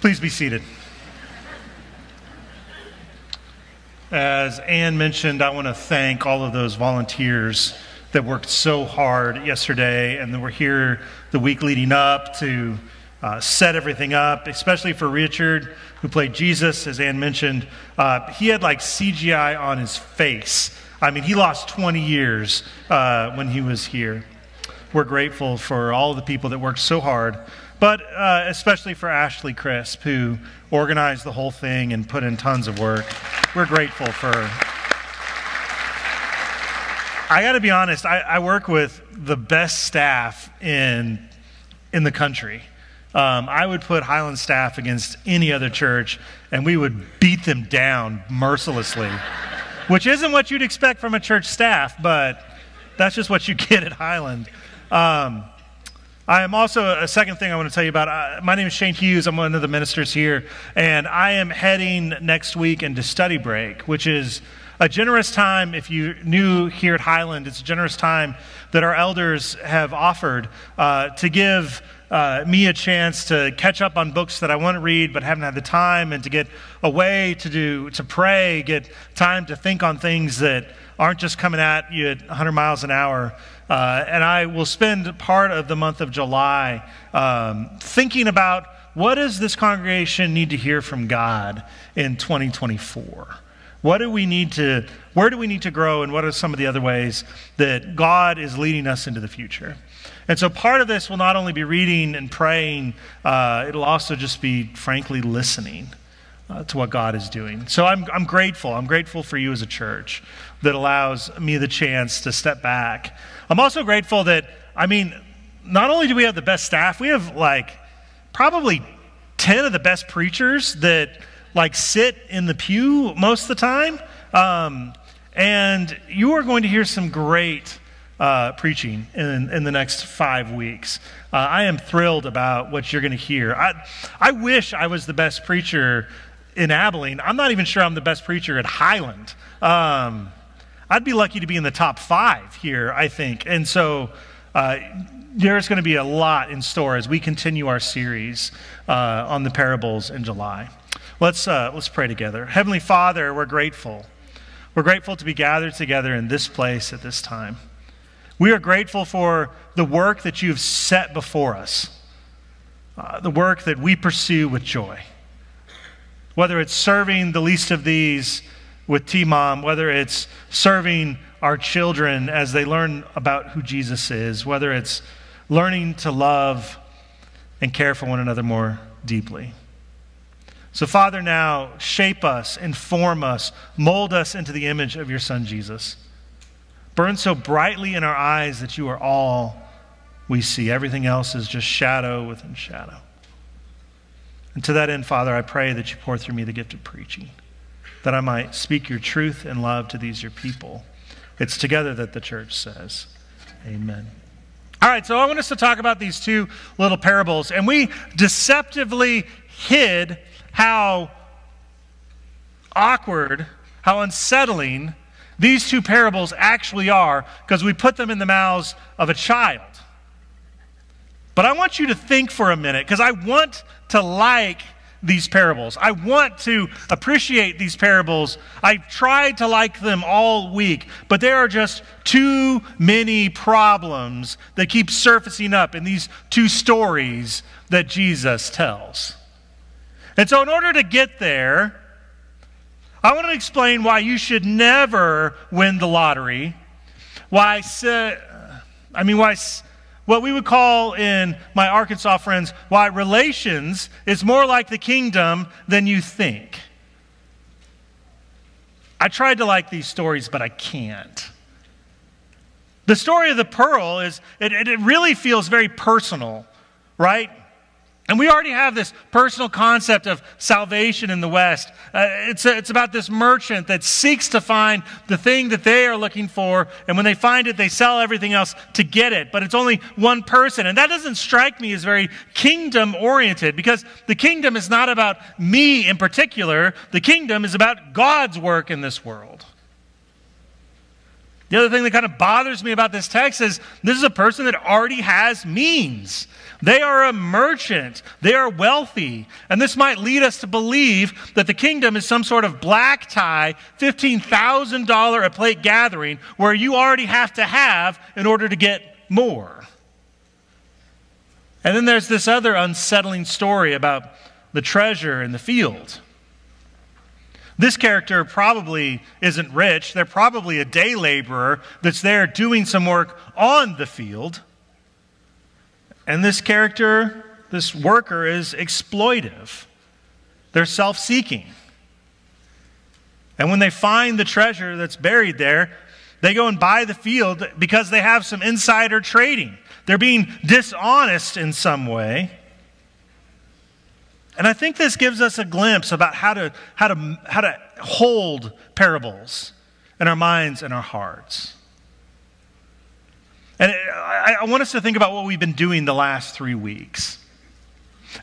Please be seated. As Ann mentioned, I want to thank all of those volunteers that worked so hard yesterday and that were here the week leading up to uh, set everything up, especially for Richard, who played Jesus, as Ann mentioned. Uh, he had like CGI on his face. I mean, he lost 20 years uh, when he was here. We're grateful for all the people that worked so hard but uh, especially for Ashley Crisp, who organized the whole thing and put in tons of work. We're grateful for. her. I got to be honest, I, I, work with the best staff in, in the country. Um, I would put Highland staff against any other church, and we would beat them down mercilessly, which isn't what you'd expect from a church staff, but that's just what you get at Highland. Um, I am also, a second thing I want to tell you about. Uh, my name is Shane Hughes. I'm one of the ministers here. And I am heading next week into study break, which is a generous time. If you're new here at Highland, it's a generous time that our elders have offered uh, to give uh, me a chance to catch up on books that I want to read but haven't had the time, and to get away to do to pray, get time to think on things that aren't just coming at you at 100 miles an hour. Uh, and I will spend part of the month of July um, thinking about what does this congregation need to hear from God in 2024? What do we need to, where do we need to grow, and what are some of the other ways that God is leading us into the future? And so part of this will not only be reading and praying, uh, it'll also just be, frankly, listening uh, to what God is doing. So I'm, I'm grateful. I'm grateful for you as a church that allows me the chance to step back I'm also grateful that, I mean, not only do we have the best staff, we have like probably 10 of the best preachers that like sit in the pew most of the time. Um, and you are going to hear some great uh, preaching in, in the next five weeks. Uh, I am thrilled about what you're going to hear. I, I wish I was the best preacher in Abilene. I'm not even sure I'm the best preacher at Highland. Um, I'd be lucky to be in the top five here, I think. And so uh, there's going to be a lot in store as we continue our series uh, on the parables in July. Let's, uh, let's pray together. Heavenly Father, we're grateful. We're grateful to be gathered together in this place at this time. We are grateful for the work that you've set before us, uh, the work that we pursue with joy. Whether it's serving the least of these, with T Mom, whether it's serving our children as they learn about who Jesus is, whether it's learning to love and care for one another more deeply. So, Father, now shape us, inform us, mold us into the image of your Son, Jesus. Burn so brightly in our eyes that you are all we see. Everything else is just shadow within shadow. And to that end, Father, I pray that you pour through me the gift of preaching that I might speak your truth and love to these your people. It's together that the church says, Amen. All right, so I want us to talk about these two little parables, and we deceptively hid how awkward, how unsettling these two parables actually are because we put them in the mouths of a child. But I want you to think for a minute because I want to like these parables. I want to appreciate these parables. I've tried to like them all week, but there are just too many problems that keep surfacing up in these two stories that Jesus tells. And so, in order to get there, I want to explain why you should never win the lottery. Why, I mean, why what we would call in my Arkansas friends why relations is more like the kingdom than you think. I tried to like these stories, but I can't. The story of the pearl is, it, it really feels very personal, right? And we already have this personal concept of salvation in the West. Uh, it's, a, it's about this merchant that seeks to find the thing that they are looking for, and when they find it, they sell everything else to get it. But it's only one person. And that doesn't strike me as very kingdom oriented because the kingdom is not about me in particular, the kingdom is about God's work in this world. The other thing that kind of bothers me about this text is this is a person that already has means. They are a merchant. They are wealthy. And this might lead us to believe that the kingdom is some sort of black tie, $15,000 a plate gathering where you already have to have in order to get more. And then there's this other unsettling story about the treasure in the field. This character probably isn't rich. They're probably a day laborer that's there doing some work on the field. And this character, this worker, is exploitive. They're self seeking. And when they find the treasure that's buried there, they go and buy the field because they have some insider trading. They're being dishonest in some way. And I think this gives us a glimpse about how to, how to, how to hold parables in our minds and our hearts. And I, I want us to think about what we've been doing the last three weeks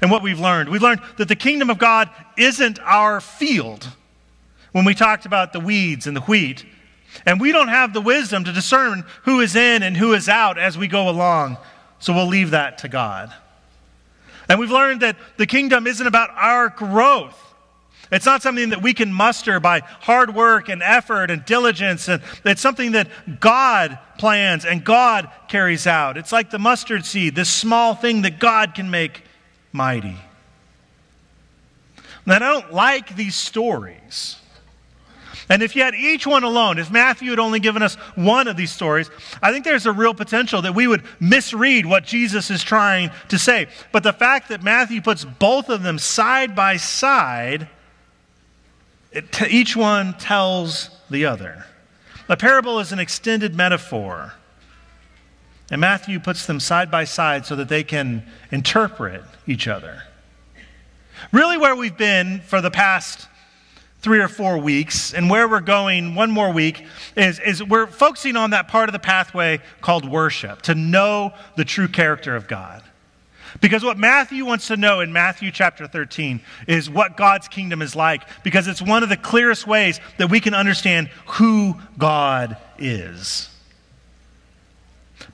and what we've learned. We've learned that the kingdom of God isn't our field when we talked about the weeds and the wheat. And we don't have the wisdom to discern who is in and who is out as we go along. So we'll leave that to God. And we've learned that the kingdom isn't about our growth. It's not something that we can muster by hard work and effort and diligence. And it's something that God plans and God carries out. It's like the mustard seed, this small thing that God can make mighty. Now, I don't like these stories. And if you had each one alone, if Matthew had only given us one of these stories, I think there's a real potential that we would misread what Jesus is trying to say. But the fact that Matthew puts both of them side by side it, each one tells the other. A parable is an extended metaphor. And Matthew puts them side by side so that they can interpret each other. Really, where we've been for the past three or four weeks, and where we're going one more week, is, is we're focusing on that part of the pathway called worship, to know the true character of God. Because what Matthew wants to know in Matthew chapter 13 is what God's kingdom is like, because it's one of the clearest ways that we can understand who God is.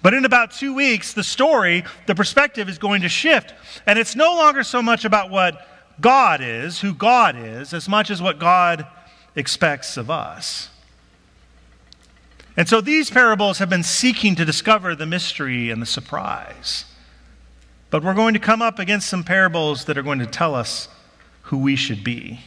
But in about two weeks, the story, the perspective is going to shift. And it's no longer so much about what God is, who God is, as much as what God expects of us. And so these parables have been seeking to discover the mystery and the surprise. But we're going to come up against some parables that are going to tell us who we should be.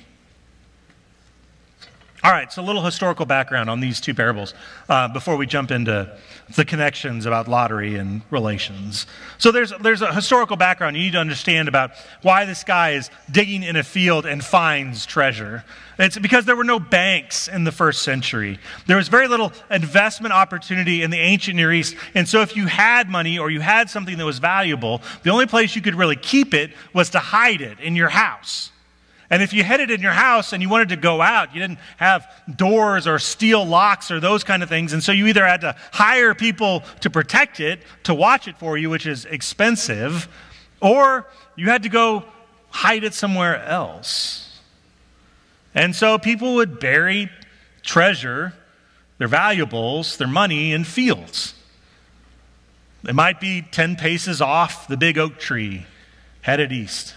All right, so a little historical background on these two parables uh, before we jump into the connections about lottery and relations. So there's, there's a historical background you need to understand about why this guy is digging in a field and finds treasure. It's because there were no banks in the first century. There was very little investment opportunity in the ancient Near East. And so if you had money or you had something that was valuable, the only place you could really keep it was to hide it in your house. And if you had it in your house and you wanted to go out, you didn't have doors or steel locks or those kind of things. And so you either had to hire people to protect it, to watch it for you, which is expensive, or you had to go hide it somewhere else. And so people would bury treasure, their valuables, their money in fields. It might be 10 paces off the big oak tree headed east.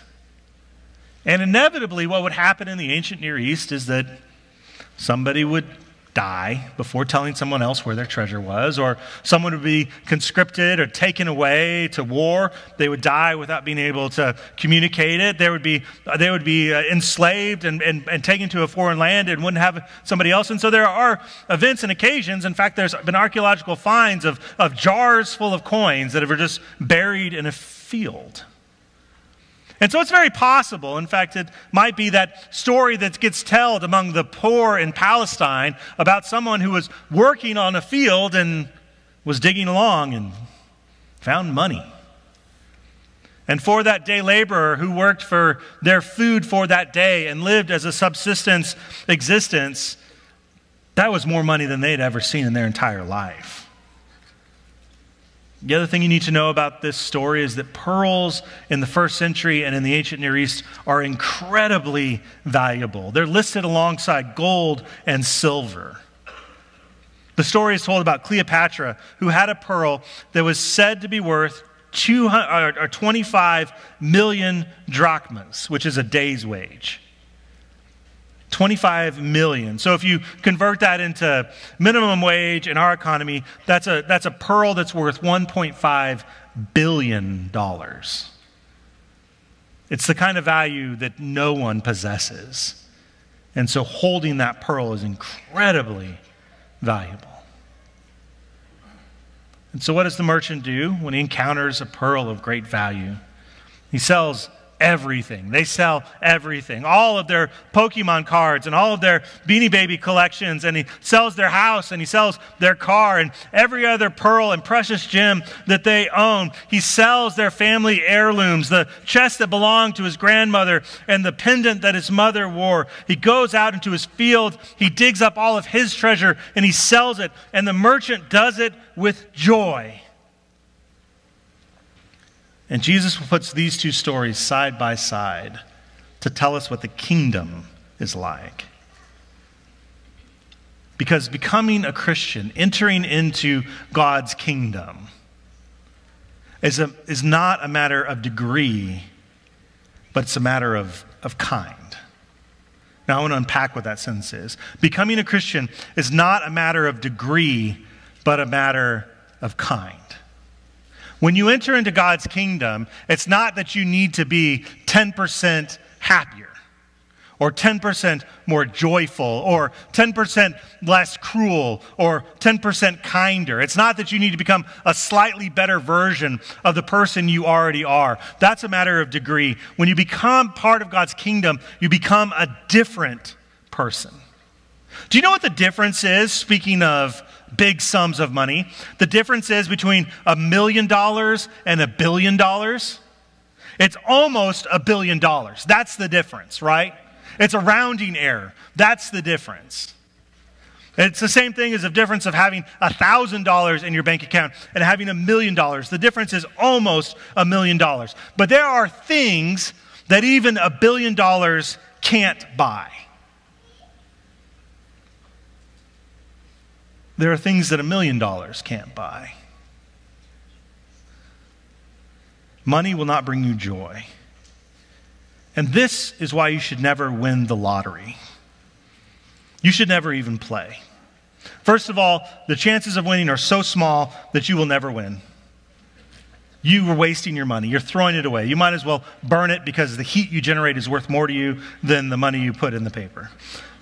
And inevitably, what would happen in the ancient Near East is that somebody would die before telling someone else where their treasure was, or someone would be conscripted or taken away to war. They would die without being able to communicate it. They would be, they would be uh, enslaved and, and, and taken to a foreign land and wouldn't have somebody else. And so there are events and occasions. In fact, there's been archaeological finds of, of jars full of coins that are just buried in a field. And so it's very possible, in fact, it might be that story that gets told among the poor in Palestine about someone who was working on a field and was digging along and found money. And for that day laborer who worked for their food for that day and lived as a subsistence existence, that was more money than they'd ever seen in their entire life. The other thing you need to know about this story is that pearls in the first century and in the ancient Near East are incredibly valuable. They're listed alongside gold and silver. The story is told about Cleopatra, who had a pearl that was said to be worth 200, or 25 million drachmas, which is a day's wage. 25 million. So if you convert that into minimum wage in our economy, that's a, that's a pearl that's worth 1.5 billion dollars. It's the kind of value that no one possesses. And so holding that pearl is incredibly valuable. And so, what does the merchant do when he encounters a pearl of great value? He sells everything. They sell everything. All of their Pokemon cards and all of their Beanie Baby collections. And he sells their house and he sells their car and every other pearl and precious gem that they own. He sells their family heirlooms, the chest that belonged to his grandmother and the pendant that his mother wore. He goes out into his field. He digs up all of his treasure and he sells it. And the merchant does it with joy. And Jesus puts these two stories side by side to tell us what the kingdom is like. Because becoming a Christian, entering into God's kingdom, is, a, is not a matter of degree, but it's a matter of, of kind. Now, I want to unpack what that sentence is. Becoming a Christian is not a matter of degree, but a matter of kind. When you enter into God's kingdom, it's not that you need to be 10% happier or 10% more joyful or 10% less cruel or 10% kinder. It's not that you need to become a slightly better version of the person you already are. That's a matter of degree. When you become part of God's kingdom, you become a different person. Do you know what the difference is, speaking of big sums of money. The difference is between a million dollars and a billion dollars. It's almost a billion dollars. That's the difference, right? It's a rounding error. That's the difference. It's the same thing as the difference of having $1,000 in your bank account and having a million dollars. The difference is almost a million dollars. But there are things that even a billion dollars can't buy. There are things that a million dollars can't buy. Money will not bring you joy. And this is why you should never win the lottery. You should never even play. First of all, the chances of winning are so small that you will never win. You are wasting your money. You're throwing it away. You might as well burn it because the heat you generate is worth more to you than the money you put in the paper.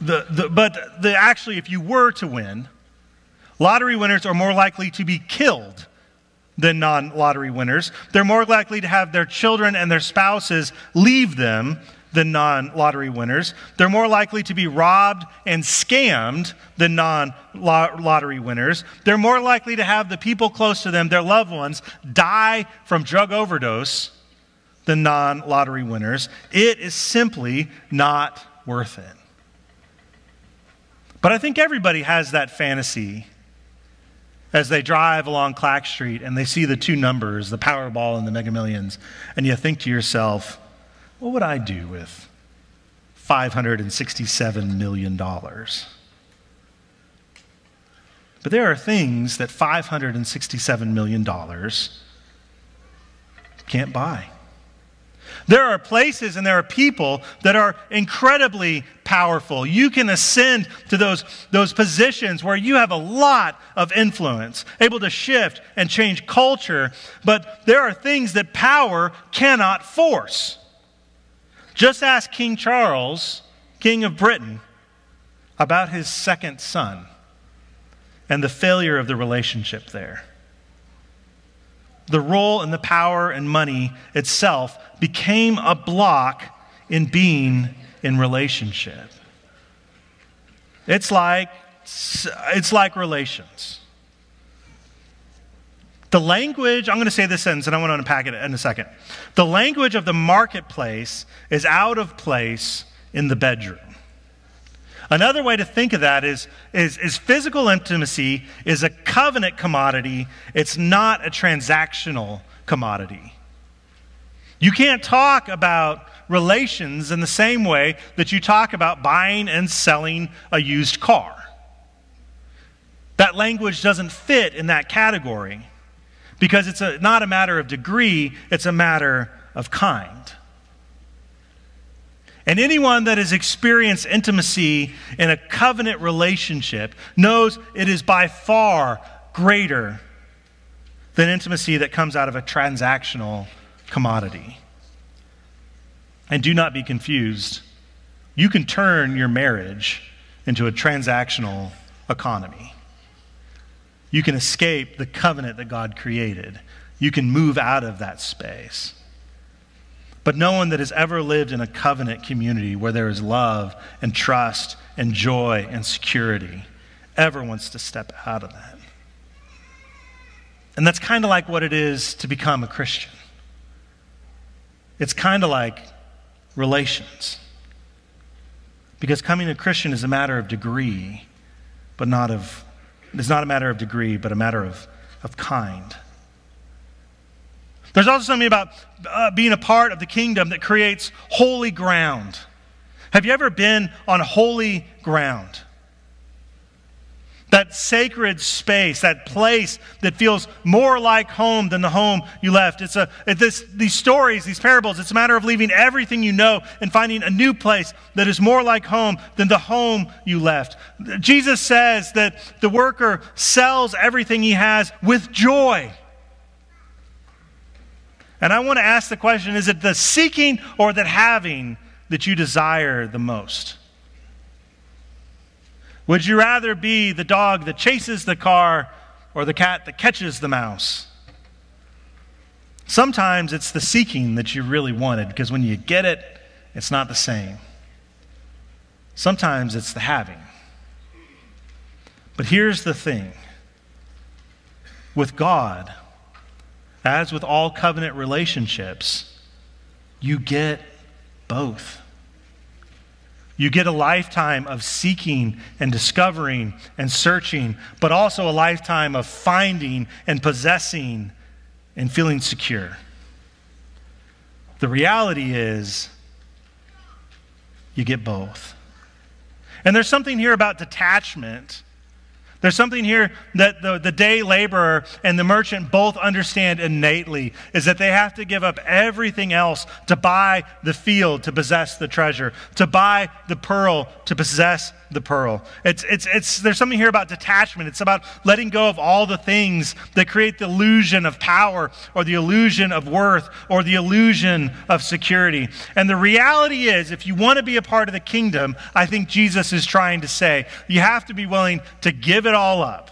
The, the, but the, actually, if you were to win, Lottery winners are more likely to be killed than non lottery winners. They're more likely to have their children and their spouses leave them than non lottery winners. They're more likely to be robbed and scammed than non lottery winners. They're more likely to have the people close to them, their loved ones, die from drug overdose than non lottery winners. It is simply not worth it. But I think everybody has that fantasy as they drive along Clack Street and they see the two numbers, the Powerball and the Mega Millions, and you think to yourself, what would I do with $567 million? But there are things that $567 million can't buy. There are places and there are people that are incredibly powerful. You can ascend to those, those positions where you have a lot of influence, able to shift and change culture, but there are things that power cannot force. Just ask King Charles, King of Britain, about his second son and the failure of the relationship there the role and the power and money itself became a block in being in relationship. It's like it's like relations. The language, I'm going to say this sentence and I want to unpack it in a second. The language of the marketplace is out of place in the bedroom. Another way to think of that is, is, is physical intimacy is a covenant commodity, it's not a transactional commodity. You can't talk about relations in the same way that you talk about buying and selling a used car. That language doesn't fit in that category because it's a, not a matter of degree, it's a matter of kind. And anyone that has experienced intimacy in a covenant relationship knows it is by far greater than intimacy that comes out of a transactional commodity. And do not be confused. You can turn your marriage into a transactional economy. You can escape the covenant that God created. You can move out of that space. But no one that has ever lived in a covenant community where there is love and trust and joy and security ever wants to step out of that. And that's kind of like what it is to become a Christian. It's kind of like relations. Because coming a Christian is a matter of degree, but not of, it's not a matter of degree, but a matter of, of kind. There's also something about uh, being a part of the kingdom that creates holy ground. Have you ever been on holy ground? That sacred space, that place that feels more like home than the home you left. It's a, it, this, these stories, these parables, it's a matter of leaving everything you know and finding a new place that is more like home than the home you left. Jesus says that the worker sells everything he has with joy. And I want to ask the question is it the seeking or the having that you desire the most? Would you rather be the dog that chases the car or the cat that catches the mouse? Sometimes it's the seeking that you really wanted because when you get it, it's not the same. Sometimes it's the having. But here's the thing with God, as with all covenant relationships, you get both. You get a lifetime of seeking and discovering and searching, but also a lifetime of finding and possessing and feeling secure. The reality is, you get both. And there's something here about detachment there's something here that the, the day laborer and the merchant both understand innately is that they have to give up everything else to buy the field to possess the treasure, to buy the pearl to possess the pearl. It's, it's, it's, there's something here about detachment. It's about letting go of all the things that create the illusion of power or the illusion of worth or the illusion of security. And the reality is, if you want to be a part of the kingdom, I think Jesus is trying to say, you have to be willing to give it all up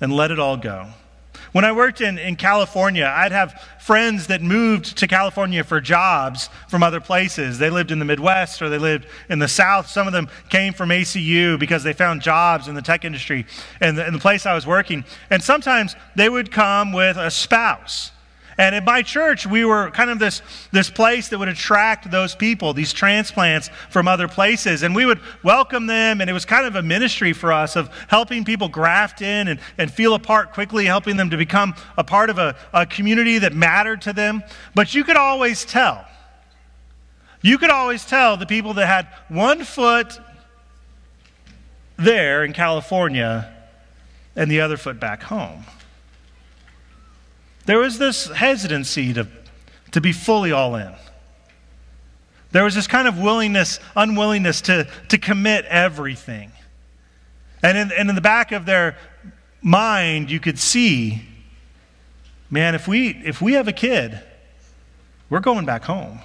and let it all go. When I worked in, in California, I'd have friends that moved to California for jobs from other places. They lived in the Midwest or they lived in the South. Some of them came from ACU because they found jobs in the tech industry and the, in the place I was working. And sometimes they would come with a spouse. And at my church, we were kind of this, this place that would attract those people, these transplants from other places. And we would welcome them, and it was kind of a ministry for us of helping people graft in and, and feel a part quickly, helping them to become a part of a, a community that mattered to them. But you could always tell. You could always tell the people that had one foot there in California and the other foot back home. There was this hesitancy to, to be fully all in. There was this kind of willingness, unwillingness to, to commit everything. And in, and in the back of their mind, you could see man, if we, if we have a kid, we're going back home.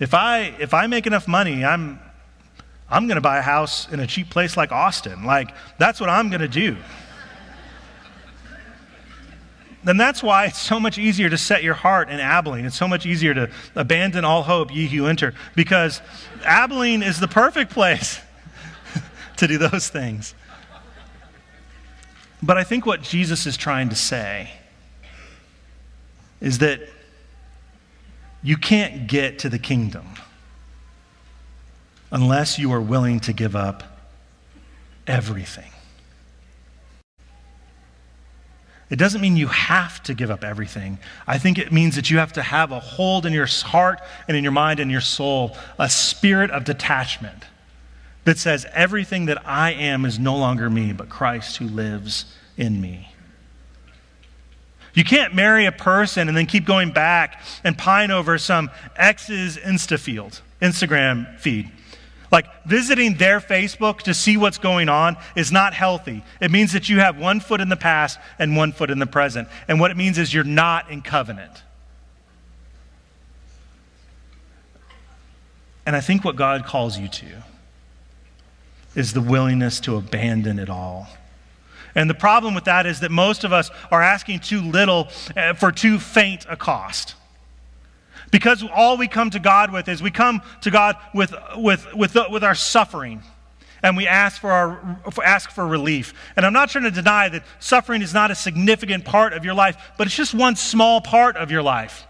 If I, if I make enough money, I'm, I'm going to buy a house in a cheap place like Austin. Like, that's what I'm going to do then that's why it's so much easier to set your heart in Abilene. It's so much easier to abandon all hope, ye who enter, because Abilene is the perfect place to do those things. But I think what Jesus is trying to say is that you can't get to the kingdom unless you are willing to give up everything. It doesn't mean you have to give up everything. I think it means that you have to have a hold in your heart and in your mind and your soul, a spirit of detachment that says, Everything that I am is no longer me, but Christ who lives in me. You can't marry a person and then keep going back and pine over some ex's Instafield, Instagram feed. Like visiting their Facebook to see what's going on is not healthy. It means that you have one foot in the past and one foot in the present. And what it means is you're not in covenant. And I think what God calls you to is the willingness to abandon it all. And the problem with that is that most of us are asking too little uh, for too faint a cost. Because all we come to God with is we come to God with, with, with, with our suffering and we ask for, our, ask for relief. And I'm not trying to deny that suffering is not a significant part of your life, but it's just one small part of your life.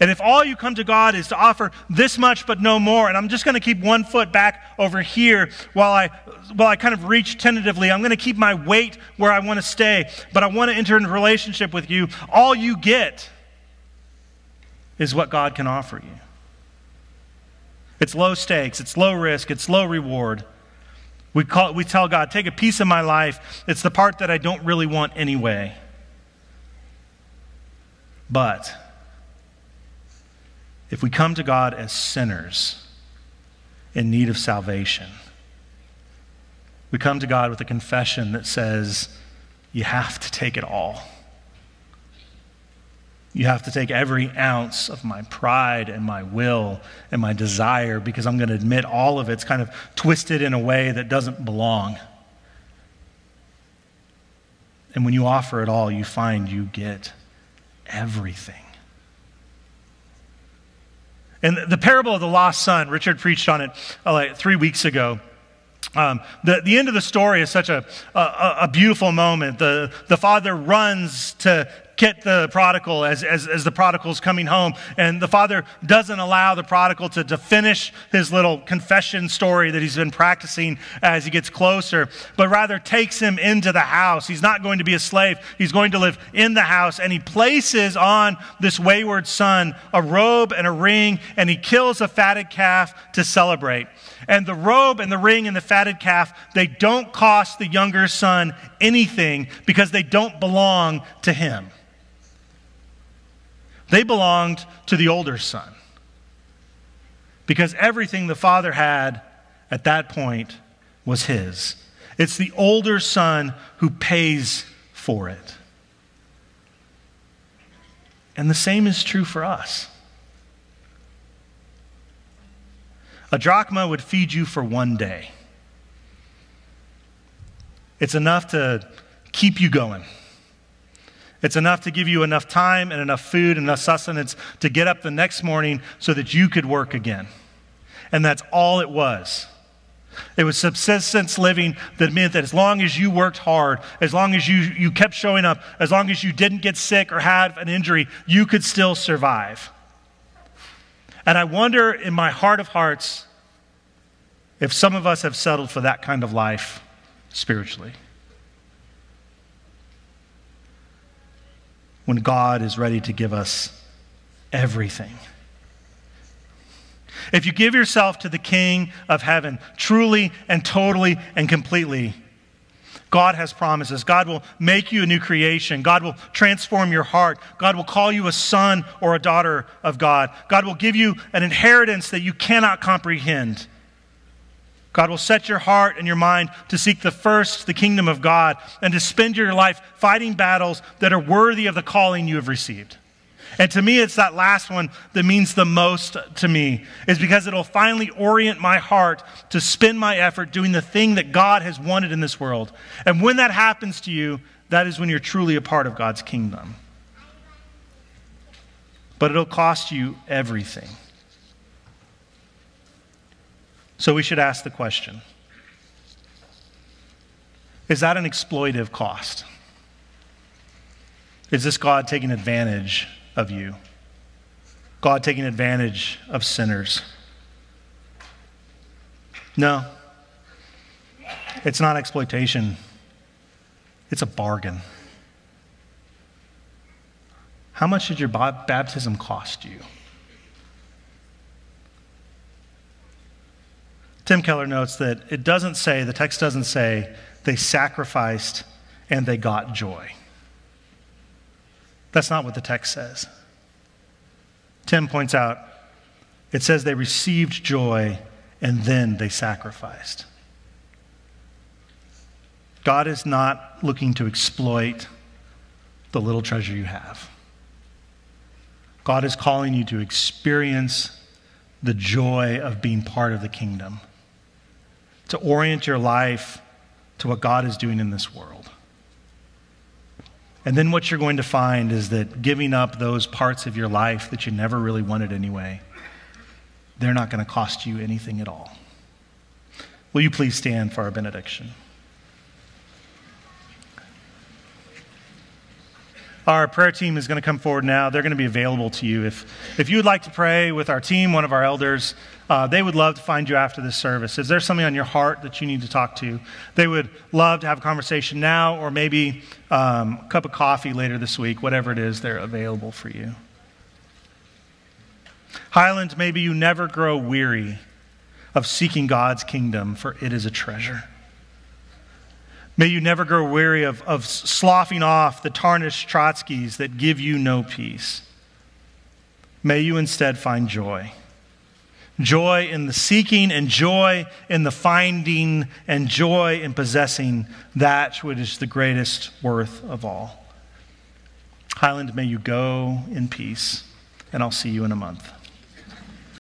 And if all you come to God is to offer this much but no more, and I'm just going to keep one foot back over here while I, while I kind of reach tentatively, I'm going to keep my weight where I want to stay, but I want to enter into relationship with you, all you get is what God can offer you. It's low stakes, it's low risk, it's low reward. We, call, we tell God, take a piece of my life. It's the part that I don't really want anyway. But if we come to God as sinners in need of salvation, we come to God with a confession that says, You have to take it all. You have to take every ounce of my pride and my will and my desire because I'm going to admit all of it's kind of twisted in a way that doesn't belong. And when you offer it all, you find you get everything. And the parable of the lost son, Richard preached on it uh, like three weeks ago. Um, the, the end of the story is such a, a, a, beautiful moment. The, the father runs to get the prodigal as, as, as the prodigal's coming home. And the father doesn't allow the prodigal to, to finish his little confession story that he's been practicing as he gets closer, but rather takes him into the house. He's not going to be a slave, he's going to live in the house. And he places on this wayward son a robe and a ring, and he kills a fatted calf to celebrate. And the robe and the ring and the fatted calf, they don't cost the younger son anything because they don't belong to him. They belonged to the older son. Because everything the father had at that point was his. It's the older son who pays for it. And the same is true for us. A drachma would feed you for one day. It's enough to keep you going. It's enough to give you enough time and enough food and enough sustenance to get up the next morning so that you could work again. And that's all it was. It was subsistence living that meant that as long as you worked hard, as long as you, you kept showing up, as long as you didn't get sick or have an injury, you could still survive. And I wonder in my heart of hearts if some of us have settled for that kind of life spiritually. when God is ready to give us everything. If you give yourself to the King of heaven truly and totally and completely, God has promises. God will make you a new creation. God will transform your heart. God will call you a son or a daughter of God. God will give you an inheritance that you cannot comprehend. God will set your heart and your mind to seek the first, the kingdom of God, and to spend your life fighting battles that are worthy of the calling you have received. And to me, it's that last one that means the most to me, is because it'll finally orient my heart to spend my effort doing the thing that God has wanted in this world. And when that happens to you, that is when you're truly a part of God's kingdom. But it'll cost you everything. So we should ask the question Is that an exploitive cost? Is this God taking advantage of you? God taking advantage of sinners? No. It's not exploitation, it's a bargain. How much did your baptism cost you? Tim Keller notes that it doesn't say, the text doesn't say, they sacrificed and they got joy. That's not what the text says. Tim points out, it says they received joy and then they sacrificed. God is not looking to exploit the little treasure you have. God is calling you to experience the joy of being part of the kingdom, to orient your life to what God is doing in this world. And then what you're going to find is that giving up those parts of your life that you never really wanted anyway, they're not going to cost you anything at all. Will you please stand for our benediction? Our prayer team is going to come forward now. They're going to be available to you. If, if you would like to pray with our team, one of our elders, uh, they would love to find you after this service. Is there something on your heart that you need to talk to? They would love to have a conversation now or maybe um, a cup of coffee later this week, whatever it is, they're available for you. Highlands, maybe you never grow weary of seeking God's kingdom, for it is a treasure. May you never grow weary of, of sloughing off the tarnished Trotskys that give you no peace. May you instead find joy. Joy in the seeking and joy in the finding and joy in possessing that which is the greatest worth of all. Highland, may you go in peace, and I'll see you in a month.